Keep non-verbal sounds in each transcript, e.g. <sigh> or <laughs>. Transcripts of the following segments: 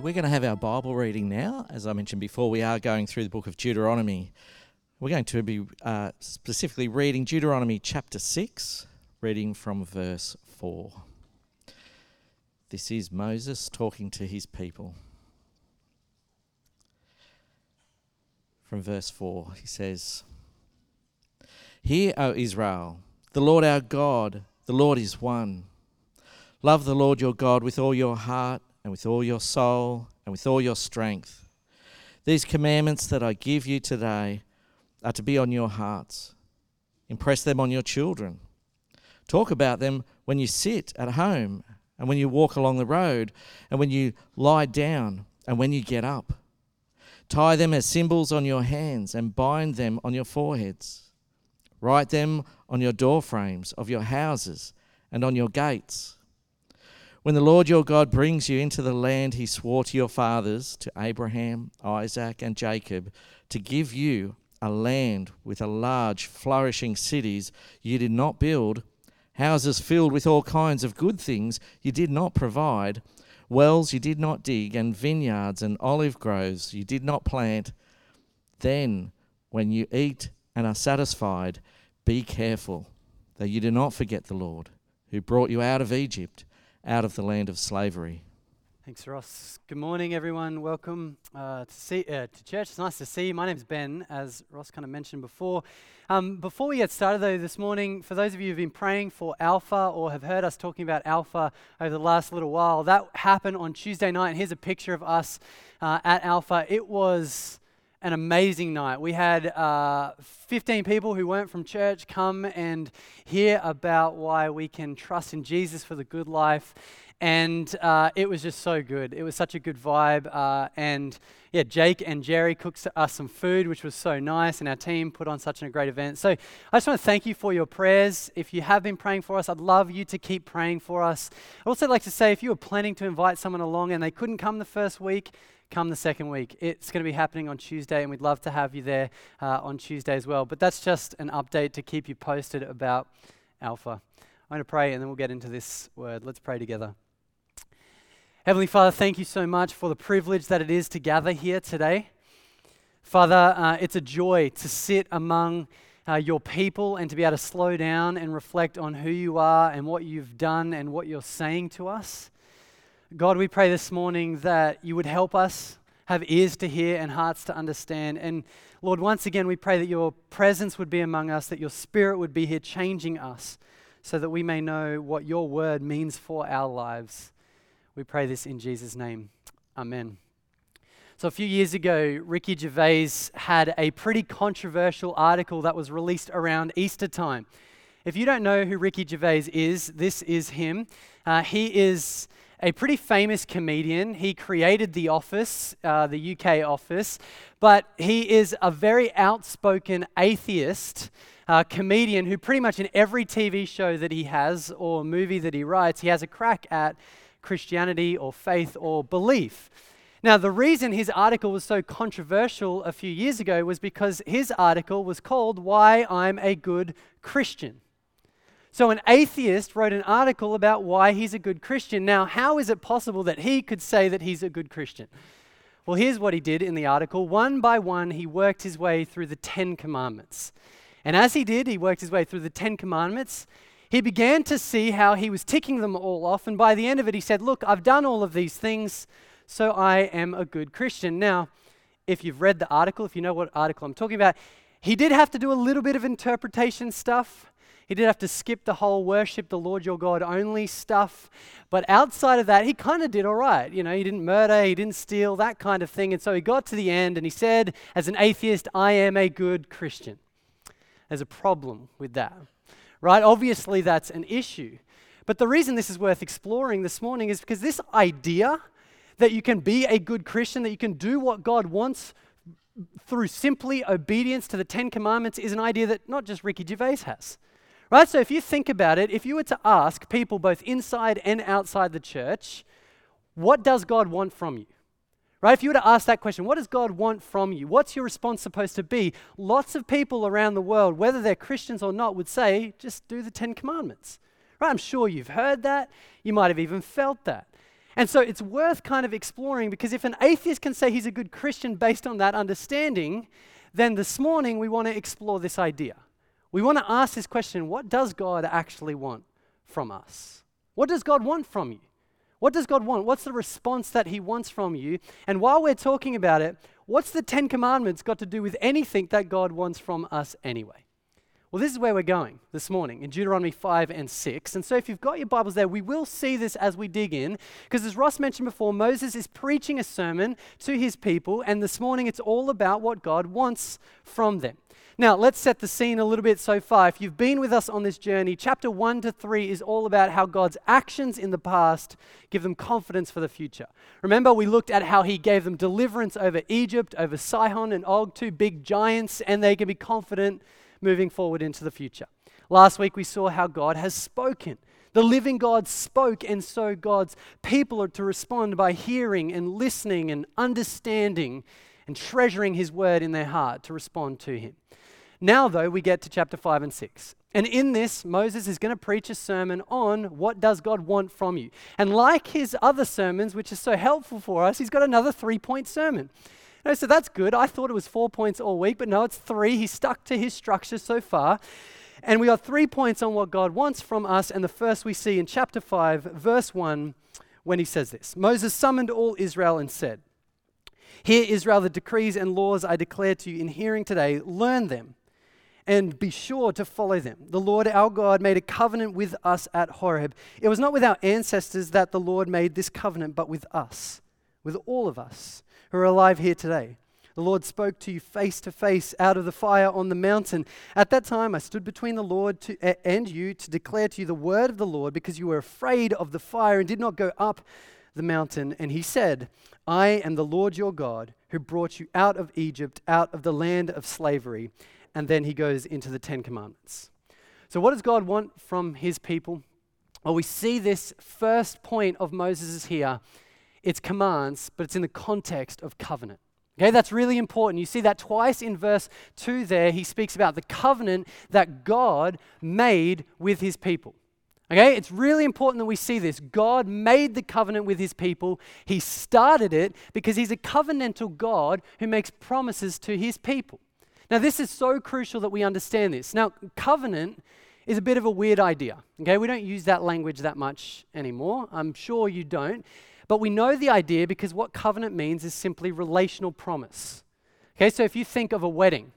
We're going to have our Bible reading now. As I mentioned before, we are going through the book of Deuteronomy. We're going to be uh, specifically reading Deuteronomy chapter 6, reading from verse 4. This is Moses talking to his people. From verse 4, he says, Hear, O Israel, the Lord our God, the Lord is one. Love the Lord your God with all your heart and with all your soul and with all your strength. These commandments that I give you today are to be on your hearts. Impress them on your children. Talk about them when you sit at home and when you walk along the road and when you lie down and when you get up. Tie them as symbols on your hands and bind them on your foreheads. Write them on your door frames of your houses and on your gates. When the Lord your God brings you into the land he swore to your fathers, to Abraham, Isaac, and Jacob, to give you a land with a large, flourishing cities you did not build, houses filled with all kinds of good things you did not provide, wells you did not dig, and vineyards and olive groves you did not plant, then when you eat and are satisfied, be careful that you do not forget the Lord, who brought you out of Egypt out of the land of slavery. Thanks, Ross. Good morning, everyone. Welcome uh, to, see, uh, to church. It's nice to see you. My name's Ben, as Ross kind of mentioned before. Um, before we get started, though, this morning, for those of you who've been praying for Alpha or have heard us talking about Alpha over the last little while, that happened on Tuesday night. And here's a picture of us uh, at Alpha. It was an amazing night. We had uh, 15 people who weren't from church come and hear about why we can trust in Jesus for the good life. And uh, it was just so good. It was such a good vibe. Uh, and yeah, Jake and Jerry cooked us some food, which was so nice. And our team put on such a great event. So I just want to thank you for your prayers. If you have been praying for us, I'd love you to keep praying for us. I'd also like to say if you were planning to invite someone along and they couldn't come the first week, come the second week. It's going to be happening on Tuesday, and we'd love to have you there uh, on Tuesday as well. But that's just an update to keep you posted about Alpha. I'm going to pray, and then we'll get into this word. Let's pray together. Heavenly Father, thank you so much for the privilege that it is to gather here today. Father, uh, it's a joy to sit among uh, your people and to be able to slow down and reflect on who you are and what you've done and what you're saying to us. God, we pray this morning that you would help us have ears to hear and hearts to understand. And Lord, once again, we pray that your presence would be among us, that your spirit would be here changing us so that we may know what your word means for our lives. We pray this in Jesus' name. Amen. So, a few years ago, Ricky Gervais had a pretty controversial article that was released around Easter time. If you don't know who Ricky Gervais is, this is him. Uh, he is a pretty famous comedian. He created The Office, uh, the UK office, but he is a very outspoken atheist. Uh, comedian who pretty much in every TV show that he has or movie that he writes, he has a crack at Christianity or faith or belief. Now, the reason his article was so controversial a few years ago was because his article was called Why I'm a Good Christian. So, an atheist wrote an article about why he's a good Christian. Now, how is it possible that he could say that he's a good Christian? Well, here's what he did in the article. One by one, he worked his way through the Ten Commandments. And as he did, he worked his way through the Ten Commandments. He began to see how he was ticking them all off. And by the end of it, he said, Look, I've done all of these things, so I am a good Christian. Now, if you've read the article, if you know what article I'm talking about, he did have to do a little bit of interpretation stuff. He did have to skip the whole worship the Lord your God only stuff. But outside of that, he kind of did all right. You know, he didn't murder, he didn't steal, that kind of thing. And so he got to the end and he said, as an atheist, I am a good Christian. There's a problem with that, right? Obviously, that's an issue. But the reason this is worth exploring this morning is because this idea that you can be a good Christian, that you can do what God wants through simply obedience to the Ten Commandments is an idea that not just Ricky Gervais has. Right? So if you think about it, if you were to ask people both inside and outside the church, what does God want from you? Right? If you were to ask that question, what does God want from you? What's your response supposed to be? Lots of people around the world, whether they're Christians or not, would say, just do the Ten Commandments. Right? I'm sure you've heard that. You might have even felt that. And so it's worth kind of exploring because if an atheist can say he's a good Christian based on that understanding, then this morning we want to explore this idea. We want to ask this question what does God actually want from us? What does God want from you? What does God want? What's the response that He wants from you? And while we're talking about it, what's the Ten Commandments got to do with anything that God wants from us anyway? Well, this is where we're going this morning in Deuteronomy 5 and 6. And so, if you've got your Bibles there, we will see this as we dig in. Because, as Ross mentioned before, Moses is preaching a sermon to his people. And this morning, it's all about what God wants from them. Now, let's set the scene a little bit so far. If you've been with us on this journey, chapter 1 to 3 is all about how God's actions in the past give them confidence for the future. Remember, we looked at how he gave them deliverance over Egypt, over Sihon and Og, two big giants, and they can be confident moving forward into the future. Last week, we saw how God has spoken. The living God spoke, and so God's people are to respond by hearing and listening and understanding and treasuring his word in their heart to respond to him. Now, though, we get to chapter 5 and 6. And in this, Moses is going to preach a sermon on what does God want from you. And like his other sermons, which is so helpful for us, he's got another three point sermon. So that's good. I thought it was four points all week, but no, it's three. He's stuck to his structure so far. And we got three points on what God wants from us. And the first we see in chapter 5, verse 1, when he says this Moses summoned all Israel and said, Hear, Israel, the decrees and laws I declare to you in hearing today, learn them and be sure to follow them. The Lord our God made a covenant with us at Horeb. It was not with our ancestors that the Lord made this covenant, but with us, with all of us who are alive here today. The Lord spoke to you face to face out of the fire on the mountain. At that time, I stood between the Lord to, and you to declare to you the word of the Lord because you were afraid of the fire and did not go up the mountain. And he said, I am the Lord your God who brought you out of Egypt, out of the land of slavery and then he goes into the Ten Commandments. So, what does God want from his people? Well, we see this first point of Moses here. It's commands, but it's in the context of covenant. Okay, that's really important. You see that twice in verse 2 there. He speaks about the covenant that God made with his people. Okay, it's really important that we see this. God made the covenant with his people. He started it because he's a covenantal God who makes promises to his people. Now, this is so crucial that we understand this. Now, covenant is a bit of a weird idea. Okay, we don't use that language that much anymore. I'm sure you don't. But we know the idea because what covenant means is simply relational promise. Okay, so if you think of a wedding,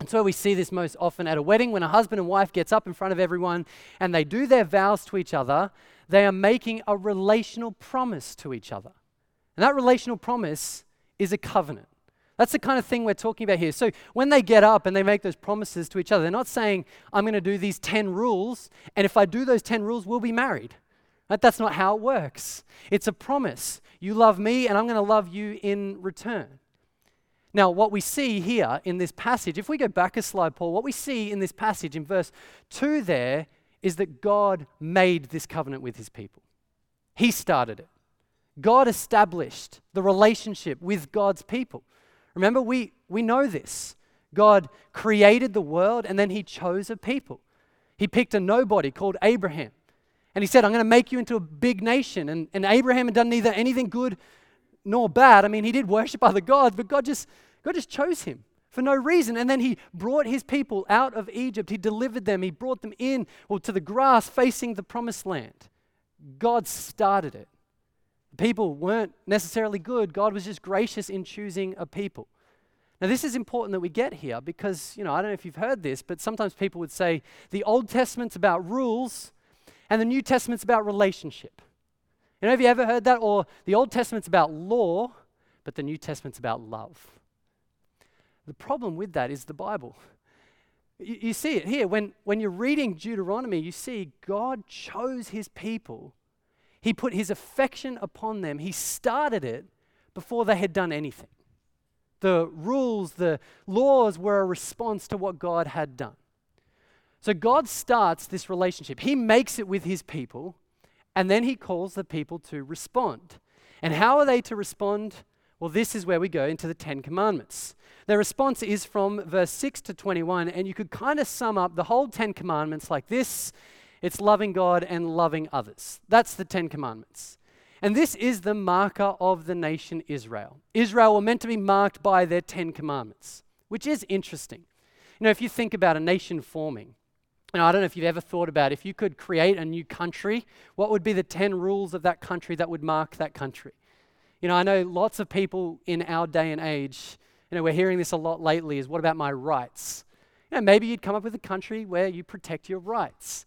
and so we see this most often at a wedding when a husband and wife gets up in front of everyone and they do their vows to each other, they are making a relational promise to each other. And that relational promise is a covenant. That's the kind of thing we're talking about here. So when they get up and they make those promises to each other, they're not saying, I'm going to do these 10 rules, and if I do those 10 rules, we'll be married. Right? That's not how it works. It's a promise. You love me, and I'm going to love you in return. Now, what we see here in this passage, if we go back a slide, Paul, what we see in this passage in verse 2 there is that God made this covenant with his people. He started it. God established the relationship with God's people. Remember, we, we know this. God created the world and then he chose a people. He picked a nobody called Abraham. And he said, I'm going to make you into a big nation. And, and Abraham had done neither anything good nor bad. I mean, he did worship other gods, but God just, God just chose him for no reason. And then he brought his people out of Egypt. He delivered them. He brought them in well, to the grass facing the promised land. God started it people weren't necessarily good. God was just gracious in choosing a people. Now, this is important that we get here because, you know, I don't know if you've heard this, but sometimes people would say the Old Testament's about rules and the New Testament's about relationship. You know, have you ever heard that? Or the Old Testament's about law, but the New Testament's about love. The problem with that is the Bible. You, you see it here. When, when you're reading Deuteronomy, you see God chose his people he put his affection upon them. He started it before they had done anything. The rules, the laws were a response to what God had done. So God starts this relationship. He makes it with his people, and then he calls the people to respond. And how are they to respond? Well, this is where we go into the Ten Commandments. The response is from verse 6 to 21, and you could kind of sum up the whole Ten Commandments like this it's loving God and loving others. That's the Ten Commandments. And this is the marker of the nation Israel. Israel were meant to be marked by their Ten Commandments, which is interesting. You know, if you think about a nation forming, and I don't know if you've ever thought about if you could create a new country, what would be the 10 rules of that country that would mark that country? You know, I know lots of people in our day and age, you know, we're hearing this a lot lately is what about my rights? You know, maybe you'd come up with a country where you protect your rights.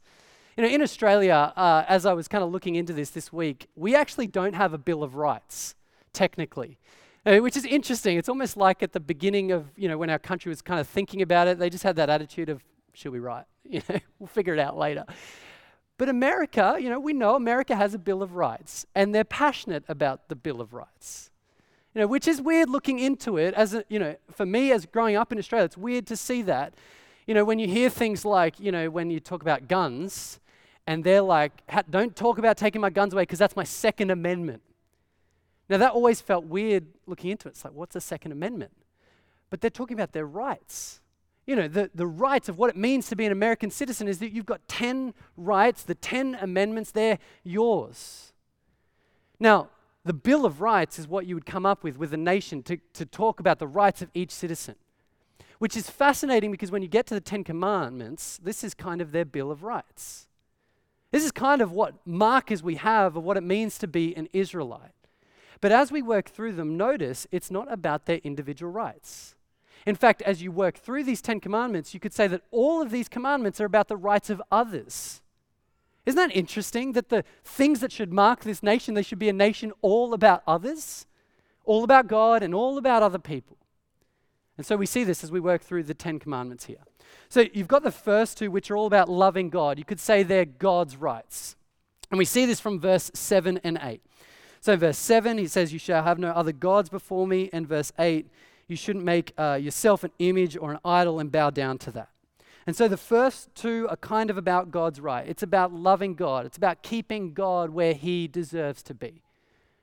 You know, in Australia, uh, as I was kind of looking into this this week, we actually don't have a Bill of Rights, technically. Uh, which is interesting. It's almost like at the beginning of, you know, when our country was kind of thinking about it, they just had that attitude of, should we write? <laughs> You know, we'll figure it out later. But America, you know, we know America has a Bill of Rights, and they're passionate about the Bill of Rights. You know, which is weird looking into it as a, you know, for me as growing up in Australia, it's weird to see that. You know, when you hear things like, you know, when you talk about guns, and they're like, don't talk about taking my guns away because that's my Second Amendment. Now, that always felt weird looking into it. It's like, what's a Second Amendment? But they're talking about their rights you know, the, the rights of what it means to be an American citizen is that you've got 10 rights, the 10 amendments, they're yours. Now, the Bill of Rights is what you would come up with with a nation to, to talk about the rights of each citizen, which is fascinating because when you get to the Ten Commandments, this is kind of their Bill of Rights. This is kind of what markers we have of what it means to be an Israelite. But as we work through them, notice it's not about their individual rights. In fact, as you work through these Ten Commandments, you could say that all of these commandments are about the rights of others. Isn't that interesting that the things that should mark this nation, they should be a nation all about others, all about God, and all about other people? And so we see this as we work through the Ten Commandments here. So you've got the first two, which are all about loving God. You could say they're God's rights. And we see this from verse 7 and 8. So, verse 7, he says, You shall have no other gods before me. And verse 8, you shouldn't make uh, yourself an image or an idol and bow down to that. And so the first two are kind of about God's right. It's about loving God, it's about keeping God where he deserves to be.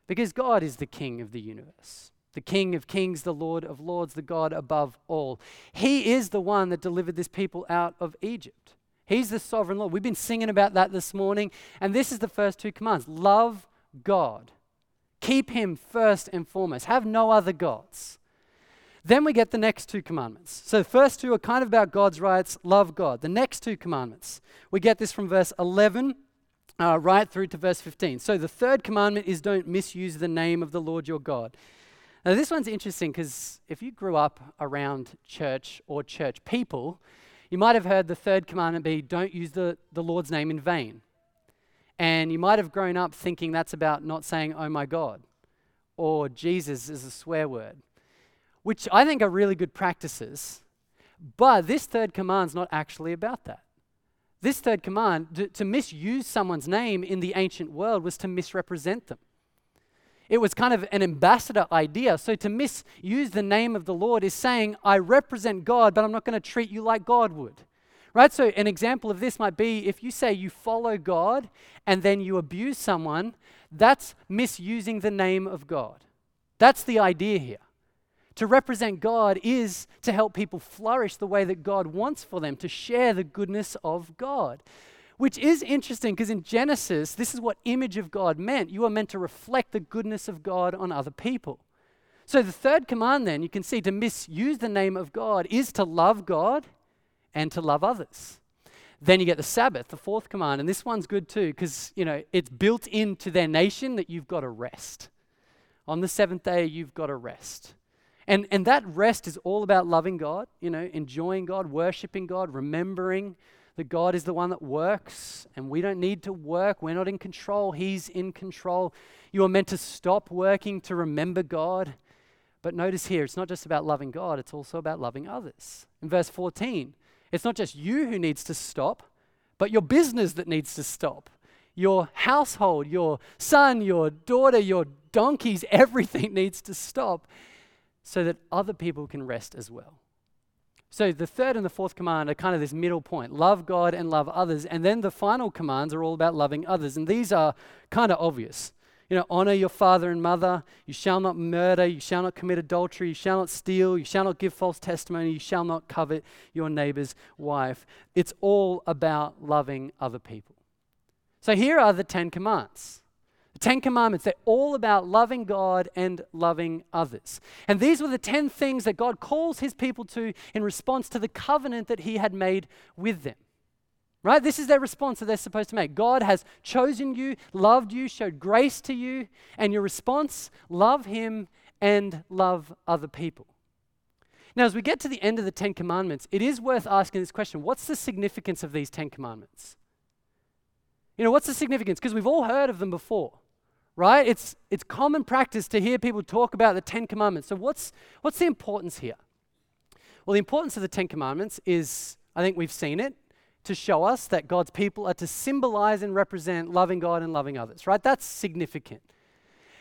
Because God is the king of the universe, the king of kings, the Lord of lords, the God above all. He is the one that delivered this people out of Egypt. He's the sovereign Lord. We've been singing about that this morning. And this is the first two commands love God, keep him first and foremost, have no other gods. Then we get the next two commandments. So the first two are kind of about God's rights, love God. The next two commandments, we get this from verse 11 uh, right through to verse 15. So the third commandment is don't misuse the name of the Lord your God. Now, this one's interesting because if you grew up around church or church people, you might have heard the third commandment be don't use the, the Lord's name in vain. And you might have grown up thinking that's about not saying, oh my God, or Jesus is a swear word which I think are really good practices. But this third command's not actually about that. This third command, to, to, misuse someone's name in the ancient world, was to misrepresent them. It was kind of an ambassador idea. So to misuse the name of the Lord is saying, I represent God, but I'm not going to treat you like God would. Right? So an example of this might be if you say you follow God and then you abuse someone, that's misusing the name of God. That's the idea here. To represent God is to help people flourish the way that God wants for them, to share the goodness of God. Which is interesting because in Genesis, this is what image of God meant. You are meant to reflect the goodness of God on other people. So, the third command, then, you can see to misuse the name of God is to love God and to love others. Then you get the Sabbath, the fourth command, and this one's good too because, you know, it's built into their nation that you've got to rest. On the seventh day, you've got to rest. And, and that rest is all about loving God, you know, enjoying God, worshiping God, remembering that God is the one that works and we don't need to work. We're not in control, He's in control. You are meant to stop working to remember God. But notice here, it's not just about loving God, it's also about loving others. In verse 14, it's not just you who needs to stop, but your business that needs to stop. Your household, your son, your daughter, your donkeys, <laughs> everything needs to stop. so that other people can rest as well. So the third and the fourth command are kind of this middle point love God and love others. And then the final commands are all about loving others. And these are kind of obvious. You know, honor your father and mother. You shall not murder. You shall not commit adultery. You shall not steal. You shall not give false testimony. You shall not covet your neighbor's wife. It's all about loving other people. So here are the Ten Commands. The Ten Commandments, they're all about loving God and loving others. And these were the 10 things that God calls his people to in response to the covenant that he had made with them. Right? This is their response that they're supposed to make. God has chosen you, loved you, showed grace to you, and your response, love him and love other people. Now, as we get to the end of the Ten Commandments, it is worth asking this question what's the significance of these Ten Commandments? You know, what's the significance? Because we've all heard of them before right? It's, it's common practice to hear people talk about the Ten Commandments. So, what's, what's the importance here? Well, the importance of the Ten Commandments is, I think we've seen it, to show us that God's people are to symbolize and represent loving God and loving others, right? That's significant.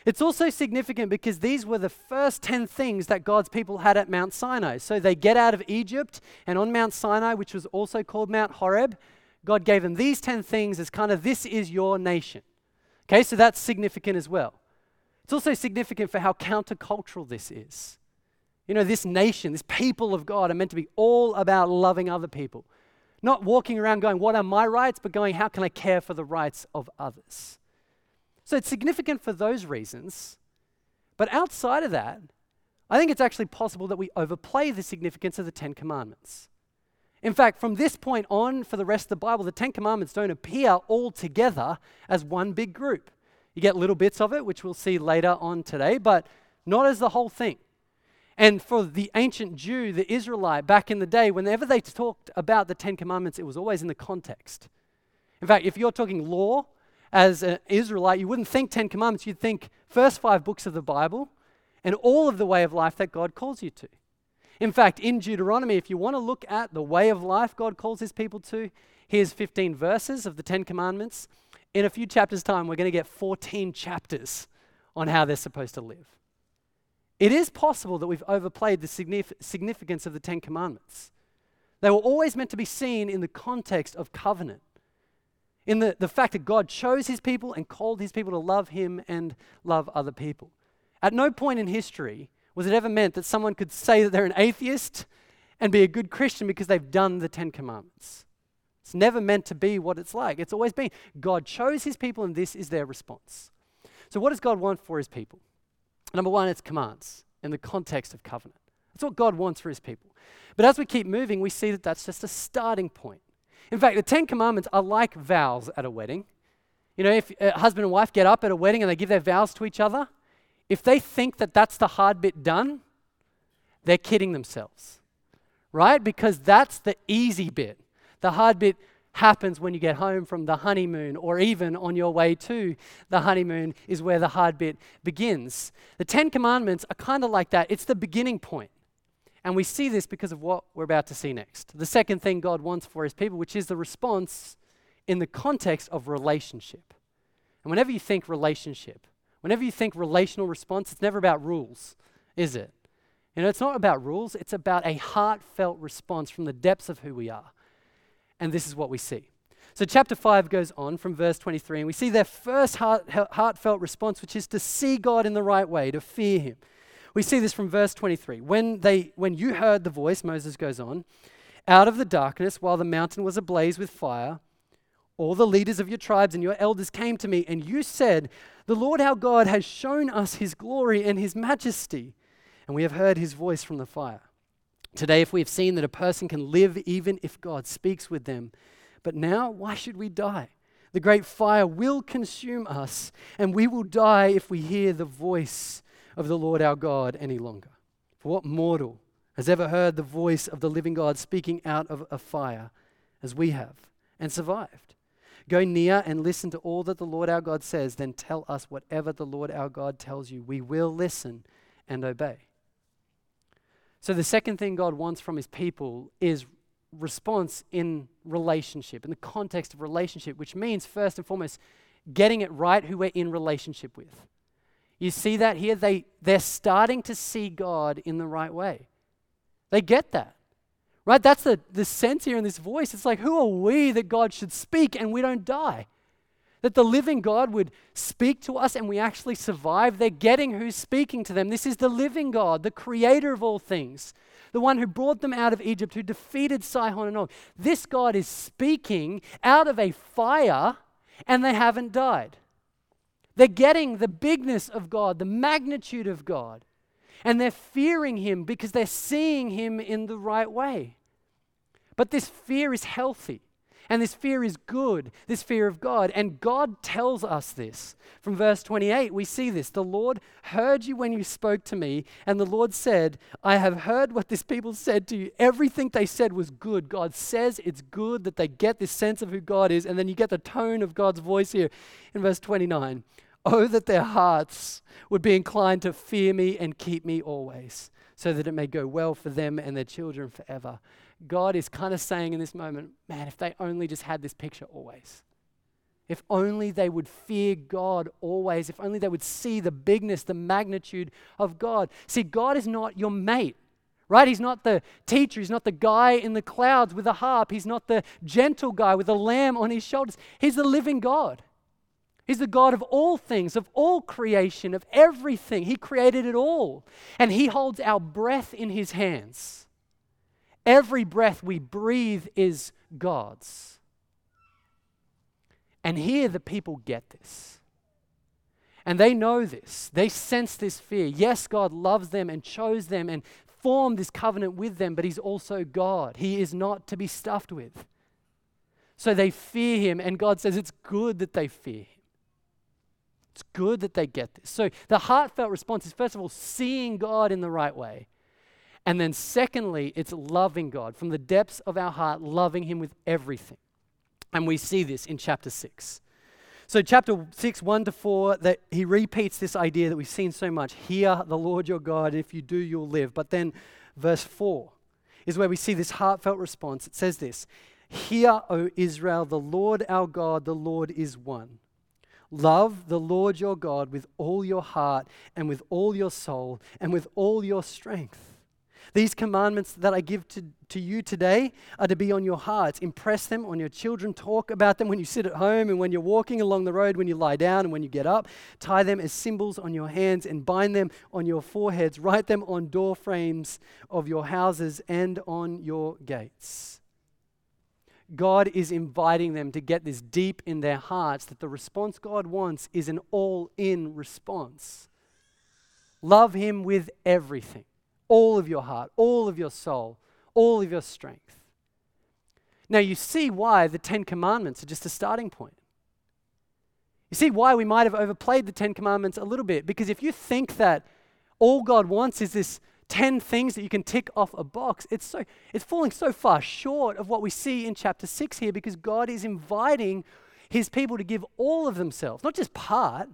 It's also significant because these were the first 10 things that God's people had at Mount Sinai. So they get out of Egypt, and on Mount Sinai, which was also called Mount Horeb, God gave them these 10 things as kind of this is your nation. Okay, so that's significant as well. It's also significant for how countercultural this is. You know, this nation, this people of God are meant to be all about loving other people. Not walking around going, What are my rights? but going, How can I care for the rights of others? So it's significant for those reasons. But outside of that, I think it's actually possible that we overplay the significance of the Ten Commandments. In fact, from this point on, for the rest of the Bible, the Ten Commandments don't appear all together as one big group. You get little bits of it, which we'll see later on today, but not as the whole thing. And for the ancient Jew, the Israelite, back in the day, whenever they talked about the Ten Commandments, it was always in the context. In fact, if you're talking law as an Israelite, you wouldn't think Ten Commandments, you'd think first five books of the Bible and all of the way of life that God calls you to. In fact, in Deuteronomy, if you want to look at the way of life God calls his people to, here's 15 verses of the Ten Commandments. In a few chapters' time, we're going to get 14 chapters on how they're supposed to live. It is possible that we've overplayed the significance of the Ten Commandments. They were always meant to be seen in the context of covenant, in the, the fact that God chose his people and called his people to love him and love other people. At no point in history was it ever meant that someone could say that they're an atheist and be a good Christian because they've done the Ten Commandments? It's never meant to be what it's like. It's always been God chose his people, and this is their response. So, what does God want for his people? Number one, it's commands in the context of covenant. That's what God wants for his people. But as we keep moving, we see that that's just a starting point. In fact, the Ten Commandments are like vows at a wedding. You know, if a husband and wife get up at a wedding and they give their vows to each other, if they think that that's the hard bit done, they're kidding themselves, right? Because that's the easy bit. The hard bit happens when you get home from the honeymoon, or even on your way to the honeymoon, is where the hard bit begins. The Ten Commandments are kind of like that, it's the beginning point. And we see this because of what we're about to see next. The second thing God wants for his people, which is the response in the context of relationship. And whenever you think relationship, Whenever you think relational response, it's never about rules, is it? You know, it's not about rules, it's about a heartfelt response from the depths of who we are. And this is what we see. So, chapter 5 goes on from verse 23, and we see their first heart, heartfelt response, which is to see God in the right way, to fear Him. We see this from verse 23. When, they, when you heard the voice, Moses goes on, out of the darkness, while the mountain was ablaze with fire, all the leaders of your tribes and your elders came to me, and you said, the Lord our God has shown us his glory and his majesty, and we have heard his voice from the fire. Today, if we have seen that a person can live even if God speaks with them, but now, why should we die? The great fire will consume us, and we will die if we hear the voice of the Lord our God any longer. For what mortal has ever heard the voice of the living God speaking out of a fire as we have and survived? Go near and listen to all that the Lord our God says, then tell us whatever the Lord our God tells you. We will listen and obey. So, the second thing God wants from his people is response in relationship, in the context of relationship, which means, first and foremost, getting it right who we're in relationship with. You see that here? They, they're starting to see God in the right way. They get that. Right? That's the, the sense here in this voice. It's like, who are we that God should speak and we don't die? That the living God would speak to us and we actually survive. They're getting who's speaking to them. This is the living God, the creator of all things, the one who brought them out of Egypt, who defeated Sihon and Og. This God is speaking out of a fire and they haven't died. They're getting the bigness of God, the magnitude of God. And they're fearing him because they're seeing him in the right way. But this fear is healthy. And this fear is good, this fear of God. And God tells us this. From verse 28, we see this. The Lord heard you when you spoke to me, and the Lord said, I have heard what this people said to you. Everything they said was good. God says it's good that they get this sense of who God is. And then you get the tone of God's voice here in verse 29. Oh, that their hearts would be inclined to fear me and keep me always, so that it may go well for them and their children forever. God is kind of saying in this moment, man, if they only just had this picture always. If only they would fear God always. If only they would see the bigness, the magnitude of God. See, God is not your mate, right? He's not the teacher. He's not the guy in the clouds with a harp. He's not the gentle guy with a lamb on his shoulders. He's the living God. He's the God of all things, of all creation, of everything. He created it all. And He holds our breath in His hands. Every breath we breathe is God's. And here the people get this. And they know this. They sense this fear. Yes, God loves them and chose them and formed this covenant with them, but He's also God. He is not to be stuffed with. So they fear Him, and God says it's good that they fear Him. It's good that they get this. So the heartfelt response is first of all, seeing God in the right way. And then, secondly, it's loving God from the depths of our heart, loving Him with everything. And we see this in chapter 6. So, chapter 6, 1 to 4, that he repeats this idea that we've seen so much Hear the Lord your God, if you do, you'll live. But then, verse 4 is where we see this heartfelt response. It says this Hear, O Israel, the Lord our God, the Lord is one. Love the Lord your God with all your heart and with all your soul and with all your strength. These commandments that I give to, to you today are to be on your hearts. Impress them on your children. Talk about them when you sit at home and when you're walking along the road, when you lie down and when you get up. Tie them as symbols on your hands and bind them on your foreheads. Write them on door frames of your houses and on your gates. God is inviting them to get this deep in their hearts that the response God wants is an all in response. Love Him with everything all of your heart, all of your soul, all of your strength. Now, you see why the Ten Commandments are just a starting point. You see why we might have overplayed the Ten Commandments a little bit. Because if you think that all God wants is this 10 things that you can tick off a box, it's, so, it's falling so far short of what we see in chapter 6 here because God is inviting his people to give all of themselves, not just part.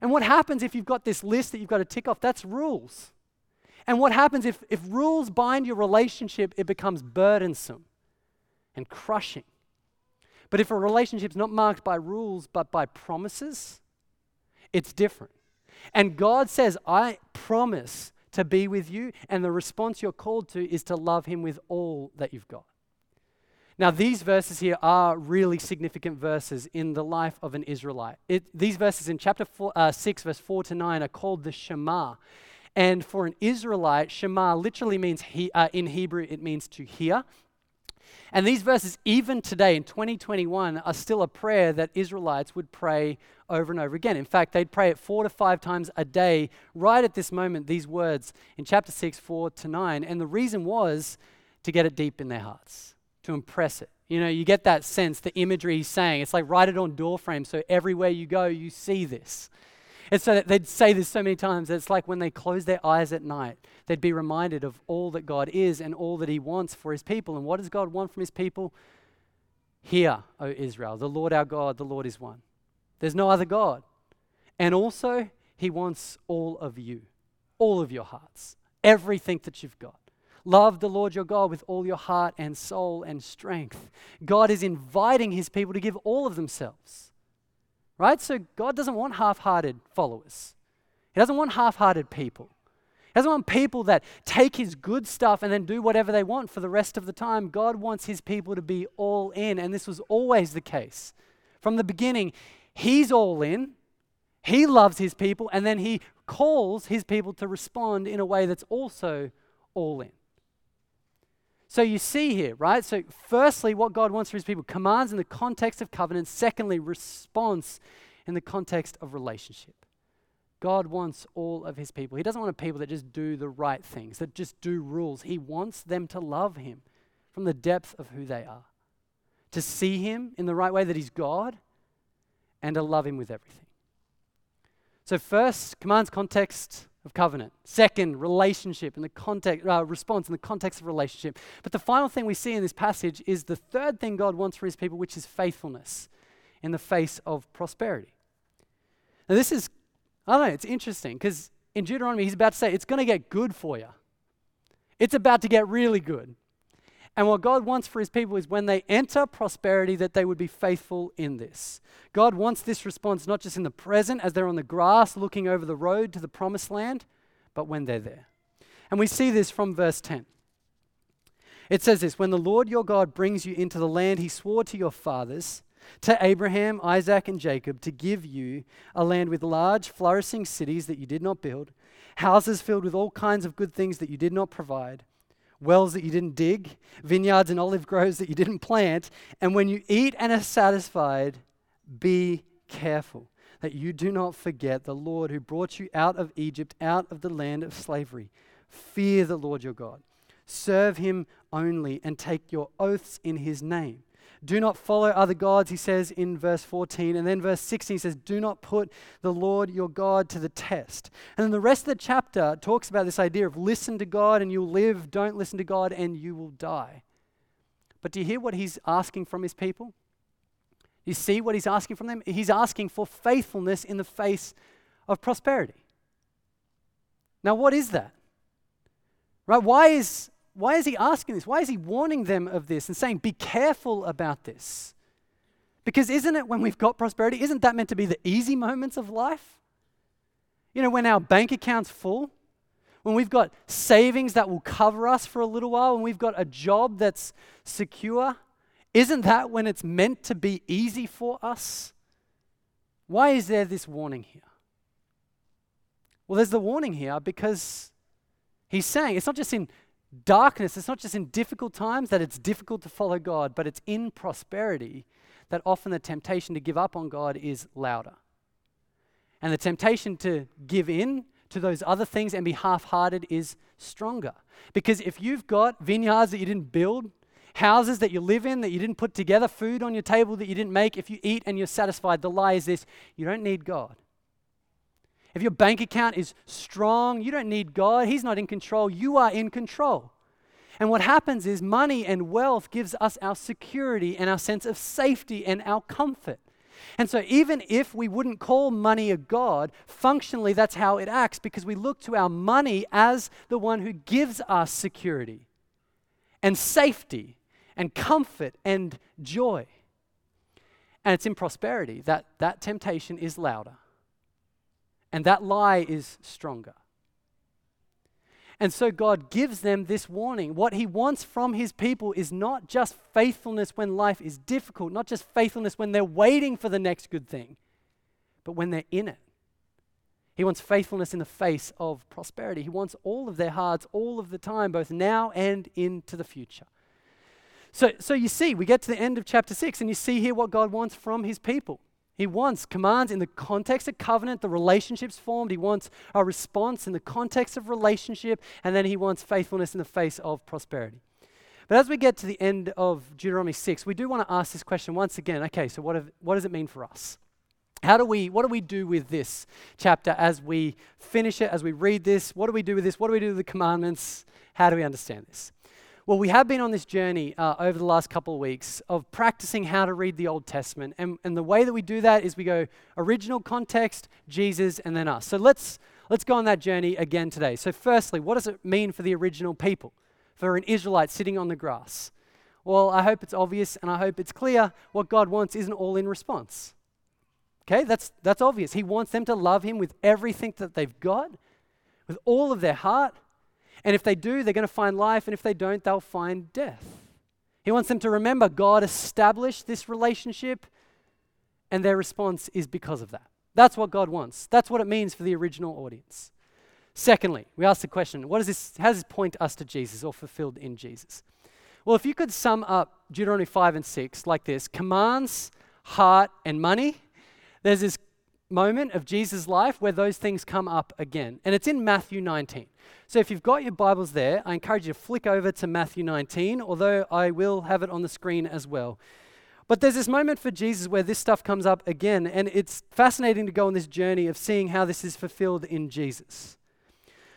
And what happens if you've got this list that you've got to tick off? That's rules. And what happens if, if rules bind your relationship, it becomes burdensome and crushing. But if a relationship's not marked by rules but by promises, it's different. And God says, I promise to be with you, and the response you're called to is to love Him with all that you've got. Now, these verses here are really significant verses in the life of an Israelite. It, these verses in chapter four, uh, 6, verse 4 to 9, are called the Shema. And for an Israelite, Shema literally means, he, uh, in Hebrew, it means to hear. And these verses, even today in 2021, are still a prayer that Israelites would pray over and over again. In fact, they'd pray it four to five times a day, right at this moment, these words in chapter 6, 4 to 9. And the reason was to get it deep in their hearts, to impress it. You know, you get that sense, the imagery he's saying. It's like write it on door frames so everywhere you go, you see this. And so they'd say this so many times. It's like when they close their eyes at night, they'd be reminded of all that God is and all that He wants for His people. And what does God want from His people? Hear, O Israel, the Lord our God, the Lord is one. There's no other God. And also, He wants all of you, all of your hearts, everything that you've got. Love the Lord your God with all your heart and soul and strength. God is inviting His people to give all of themselves. Right? So God doesn't want half hearted followers. He doesn't want half hearted people. He doesn't want people that take his good stuff and then do whatever they want for the rest of the time. God wants his people to be all in, and this was always the case. From the beginning, he's all in, he loves his people, and then he calls his people to respond in a way that's also all in. So you see here, right? So, firstly, what God wants for his people commands in the context of covenant. Secondly, response in the context of relationship. God wants all of his people. He doesn't want people that just do the right things, that just do rules. He wants them to love him from the depth of who they are, to see him in the right way that he's God, and to love him with everything. So, first, commands context of covenant. Second, relationship in the context, uh, response in the context of relationship. But the final thing we see in this passage is the third thing God wants for his people, which is faithfulness in the face of prosperity. Now, this is, I don't know, it's interesting because in Deuteronomy, he's about to say it's going to get good for you. It's about to get really good. And what God wants for his people is when they enter prosperity, that they would be faithful in this. God wants this response not just in the present as they're on the grass looking over the road to the promised land, but when they're there. And we see this from verse 10. It says this When the Lord your God brings you into the land he swore to your fathers, to Abraham, Isaac, and Jacob, to give you a land with large, flourishing cities that you did not build, houses filled with all kinds of good things that you did not provide wells that you didn't dig, vineyards and olive groves that you didn't plant. And when you eat and are satisfied, be careful that you do not forget the Lord who brought you out of Egypt, out of the land of slavery. Fear the Lord your God. Serve him only and take your oaths in his name. Do not follow other gods, he says in verse 14. And then verse 16 he says, Do not put the Lord your God to the test. And then the rest of the chapter talks about this idea of listen to God and you'll live, don't listen to God and you will die. But do you hear what he's asking from his people? You see what he's asking from them? He's asking for faithfulness in the face of prosperity. Now, what is that? Right? Why is why is he asking this? Why is he warning them of this and saying, be careful about this? Because isn't it when we've got prosperity, isn't that meant to be the easy moments of life? You know, when our bank account's full, when we've got savings that will cover us for a little while, when we've got a job that's secure, isn't that when it's meant to be easy for us? Why is there this warning here? Well, there's the warning here because he's saying it's not just in darkness, it's not just in difficult times that it's difficult to follow God, but it's in prosperity that often the temptation to give up on God is louder. And the temptation to give in to those other things and be half hearted is stronger. Because if you've got vineyards that you didn't build, houses that you live in that you didn't put together, food on your table that you didn't make, if you eat and you're satisfied, the lie is this you don't need God. If your bank account is strong, you don't need God. He's not in control. You are in control. And what happens is money and wealth gives us our security and our sense of safety and our comfort. And so, even if we wouldn't call money a God, functionally that's how it acts because we look to our money as the one who gives us security and safety and comfort and joy. And it's in prosperity that that temptation is louder. And that lie is stronger. And so God gives them this warning. What He wants from His people is not just faithfulness when life is difficult, not just faithfulness when they're waiting for the next good thing, but when they're in it. He wants faithfulness in the face of prosperity. He wants all of their hearts all of the time, both now and into the future. So, so you see, we get to the end of chapter 6, and you see here what God wants from His people. He wants commands in the context of covenant, the relationships formed. He wants a response in the context of relationship, and then he wants faithfulness in the face of prosperity. But as we get to the end of Deuteronomy 6, we do want to ask this question once again okay, so what, have, what does it mean for us? How do we, what do we do with this chapter as we finish it, as we read this? What do we do with this? What do we do with the commandments? How do we understand this? Well, we have been on this journey uh, over the last couple of weeks of practicing how to read the Old Testament. And, and the way that we do that is we go original context, Jesus, and then us. So let's, let's go on that journey again today. So, firstly, what does it mean for the original people, for an Israelite sitting on the grass? Well, I hope it's obvious and I hope it's clear what God wants isn't all in response. Okay, that's, that's obvious. He wants them to love him with everything that they've got, with all of their heart. And if they do, they're going to find life. And if they don't, they'll find death. He wants them to remember God established this relationship, and their response is because of that. That's what God wants. That's what it means for the original audience. Secondly, we ask the question what does this, how does this point us to Jesus or fulfilled in Jesus? Well, if you could sum up Deuteronomy 5 and 6 like this commands, heart, and money, there's this moment of Jesus' life where those things come up again. And it's in Matthew 19. So if you've got your Bibles there, I encourage you to flick over to Matthew 19, although I will have it on the screen as well. But there's this moment for Jesus where this stuff comes up again, and it's fascinating to go on this journey of seeing how this is fulfilled in Jesus.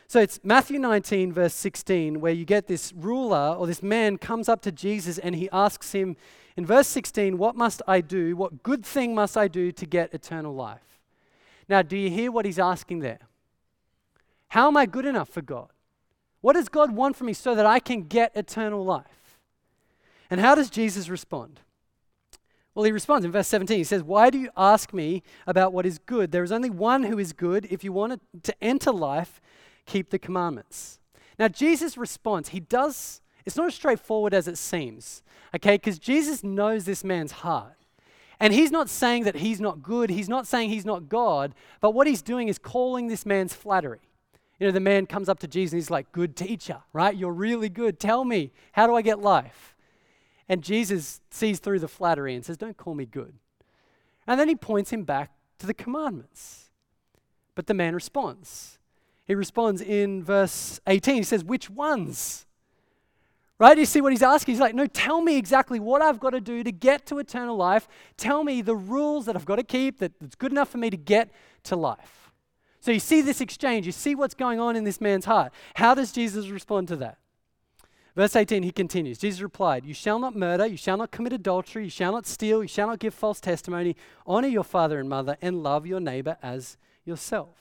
So it's Matthew 19, verse 16, where you get this ruler or this man comes up to Jesus and he asks him in verse 16, What must I do? What good thing must I do to get eternal life? Now, do you hear what he's asking there? How am I good enough for God? What does God want from me so that I can get eternal life? And how does Jesus respond? Well, he responds in verse 17. He says, Why do you ask me about what is good? There is only one who is good. If you want to enter life, keep the commandments. Now, Jesus' response, he does, it's not as straightforward as it seems, okay? Because Jesus knows this man's heart. And he's not saying that he's not good, he's not saying he's not God, but what he's doing is calling this man's flattery. You know, the man comes up to Jesus and he's like, Good teacher, right? You're really good. Tell me, how do I get life? And Jesus sees through the flattery and says, Don't call me good. And then he points him back to the commandments. But the man responds. He responds in verse 18. He says, Which ones? Right? You see what he's asking? He's like, no, tell me exactly what I've got to do to get to eternal life. Tell me the rules that I've got to keep that it's good enough for me to get to life. So you see this exchange, you see what's going on in this man's heart. How does Jesus respond to that? Verse 18, he continues Jesus replied, You shall not murder, you shall not commit adultery, you shall not steal, you shall not give false testimony. Honor your father and mother, and love your neighbor as yourself.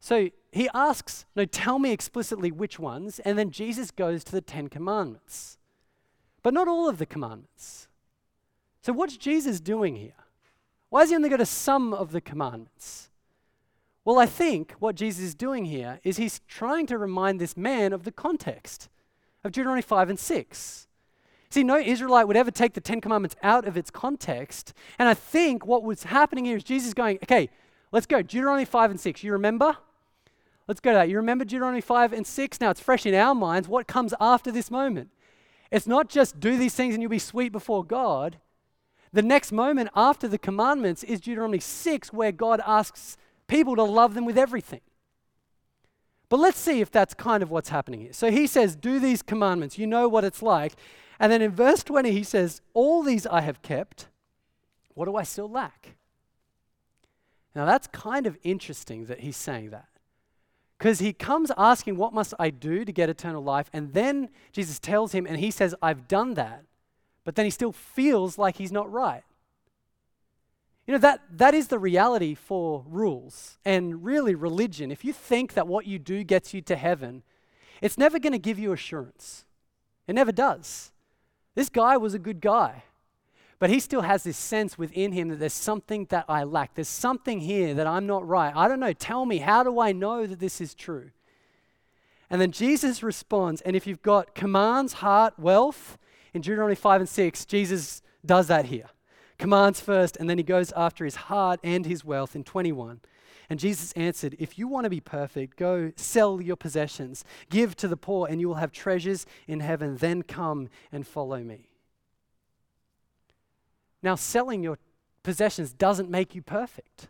So he asks, No, tell me explicitly which ones. And then Jesus goes to the Ten Commandments. But not all of the commandments. So what's Jesus doing here? Why does he only go to some of the commandments? Well, I think what Jesus is doing here is he's trying to remind this man of the context of Deuteronomy 5 and 6. See, no Israelite would ever take the Ten Commandments out of its context. And I think what was happening here is Jesus going, okay, let's go. Deuteronomy 5 and 6. You remember? Let's go to that. You remember Deuteronomy 5 and 6? Now it's fresh in our minds. What comes after this moment? It's not just do these things and you'll be sweet before God. The next moment after the commandments is Deuteronomy 6, where God asks people to love them with everything. But let's see if that's kind of what's happening here. So he says, Do these commandments. You know what it's like. And then in verse 20, he says, All these I have kept. What do I still lack? Now that's kind of interesting that he's saying that. Because he comes asking, What must I do to get eternal life? And then Jesus tells him, and he says, I've done that. But then he still feels like he's not right. You know, that, that is the reality for rules and really religion. If you think that what you do gets you to heaven, it's never going to give you assurance. It never does. This guy was a good guy. But he still has this sense within him that there's something that I lack. There's something here that I'm not right. I don't know. Tell me, how do I know that this is true? And then Jesus responds, and if you've got commands, heart, wealth, in Deuteronomy 5 and 6, Jesus does that here. Commands first, and then he goes after his heart and his wealth in 21. And Jesus answered, If you want to be perfect, go sell your possessions, give to the poor, and you will have treasures in heaven. Then come and follow me. Now, selling your possessions doesn't make you perfect.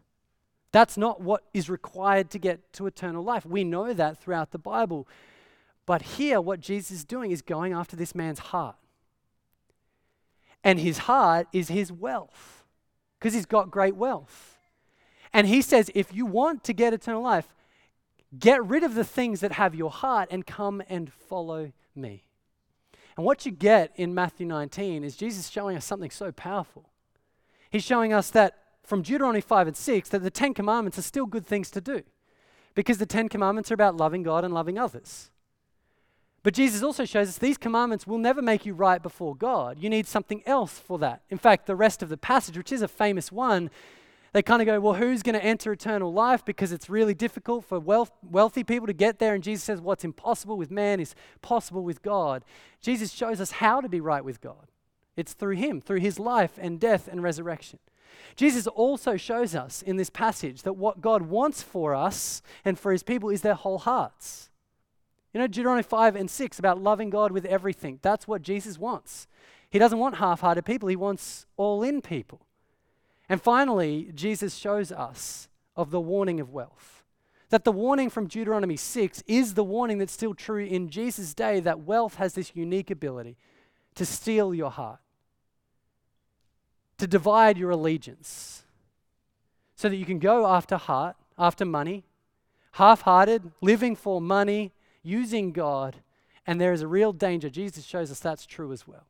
That's not what is required to get to eternal life. We know that throughout the Bible. But here, what Jesus is doing is going after this man's heart. And his heart is his wealth, because he's got great wealth. And he says, if you want to get eternal life, get rid of the things that have your heart and come and follow me. And what you get in Matthew 19 is Jesus showing us something so powerful. He's showing us that from Deuteronomy 5 and 6 that the 10 commandments are still good things to do because the 10 commandments are about loving God and loving others. But Jesus also shows us these commandments will never make you right before God. You need something else for that. In fact, the rest of the passage, which is a famous one, They kind of go, well, who's going to enter eternal life? Because it's really difficult for wealth, wealthy people to get there. And Jesus says, what's impossible with man is possible with God. Jesus shows us how to be right with God. It's through Him, through His life and death and resurrection. Jesus also shows us in this passage that what God wants for us and for His people is their whole hearts. You know, Deuteronomy 5 and 6 about loving God with everything. That's what Jesus wants. He doesn't want half hearted people, He wants all in people. And finally, Jesus shows us of the warning of wealth. That the warning from Deuteronomy 6 is the warning that's still true in Jesus' day that wealth has this unique ability to steal your heart, to divide your allegiance, so that you can go after heart, after money, half hearted, living for money, using God, and there is a real danger. Jesus shows us that's true as well.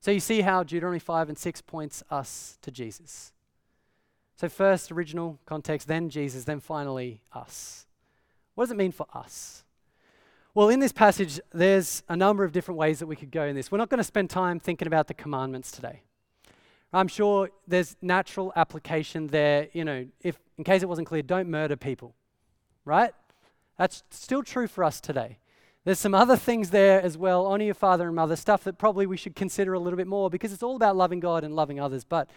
So you see how Deuteronomy 5 and 6 points us to Jesus. So, first, original context, then Jesus, then finally, us. What does it mean for us? Well, in this passage, there's a number of different ways that we could go in this. We're not going to spend time thinking about the commandments today. I'm sure there's natural application there. You know, if in case it wasn't clear, don't murder people, right? That's still true for us today. There's some other things there as well. Honor your father and mother, stuff that probably we should consider a little bit more because it's all about loving God and loving others, but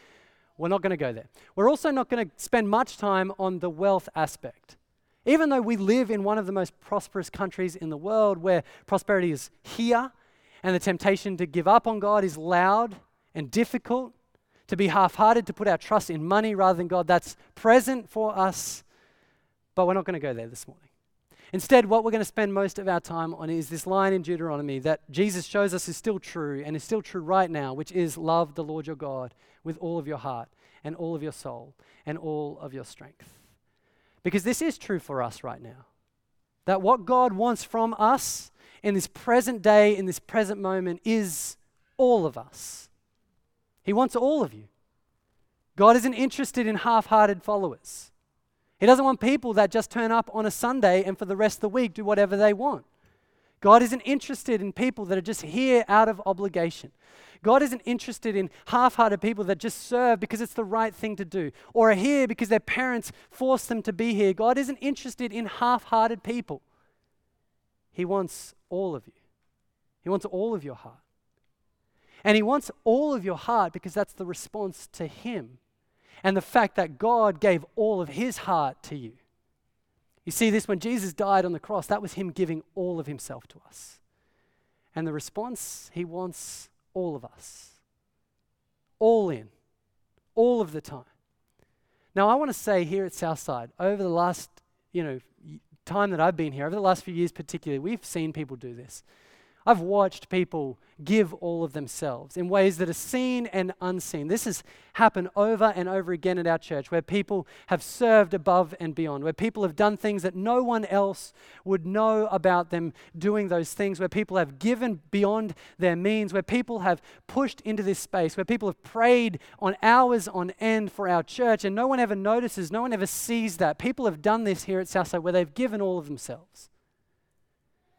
we're not going to go there. We're also not going to spend much time on the wealth aspect. Even though we live in one of the most prosperous countries in the world where prosperity is here and the temptation to give up on God is loud and difficult, to be half hearted, to put our trust in money rather than God, that's present for us, but we're not going to go there this morning. Instead, what we're going to spend most of our time on is this line in Deuteronomy that Jesus shows us is still true and is still true right now, which is love the Lord your God with all of your heart and all of your soul and all of your strength. Because this is true for us right now. That what God wants from us in this present day, in this present moment, is all of us. He wants all of you. God isn't interested in half hearted followers. He doesn't want people that just turn up on a Sunday and for the rest of the week do whatever they want. God isn't interested in people that are just here out of obligation. God isn't interested in half hearted people that just serve because it's the right thing to do or are here because their parents forced them to be here. God isn't interested in half hearted people. He wants all of you, He wants all of your heart. And He wants all of your heart because that's the response to Him and the fact that God gave all of his heart to you. You see this when Jesus died on the cross, that was him giving all of himself to us. And the response, he wants all of us. All in. All of the time. Now I want to say here at Southside, over the last, you know, time that I've been here, over the last few years particularly, we've seen people do this. I've watched people give all of themselves in ways that are seen and unseen. This has happened over and over again at our church where people have served above and beyond, where people have done things that no one else would know about them doing those things, where people have given beyond their means, where people have pushed into this space, where people have prayed on hours on end for our church and no one ever notices, no one ever sees that. People have done this here at Southside where they've given all of themselves.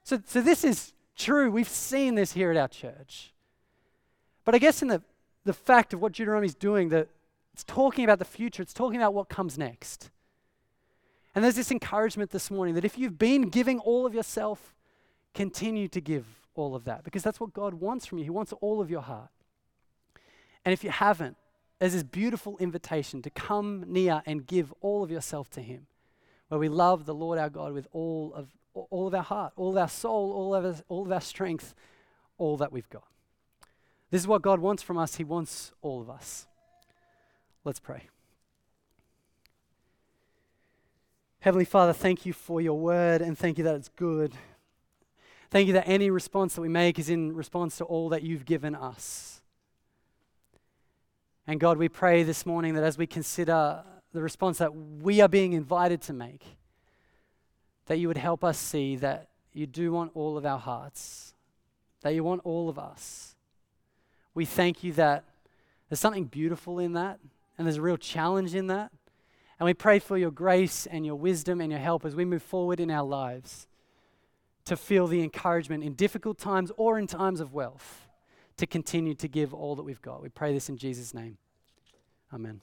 So, so this is true. We've seen this here at our church. But I guess in the, the fact of what Deuteronomy is doing, that it's talking about the future, it's talking about what comes next. And there's this encouragement this morning that if you've been giving all of yourself, continue to give all of that because that's what God wants from you. He wants all of your heart. And if you haven't, there's this beautiful invitation to come near and give all of yourself to Him, where we love the Lord our God with all of all of our heart, all of our soul, all of our, all of our strength, all that we've got. This is what God wants from us. He wants all of us. Let's pray. Heavenly Father, thank you for your word and thank you that it's good. Thank you that any response that we make is in response to all that you've given us. And God, we pray this morning that as we consider the response that we are being invited to make, that you would help us see that you do want all of our hearts, that you want all of us. We thank you that there's something beautiful in that, and there's a real challenge in that. And we pray for your grace and your wisdom and your help as we move forward in our lives to feel the encouragement in difficult times or in times of wealth to continue to give all that we've got. We pray this in Jesus' name. Amen.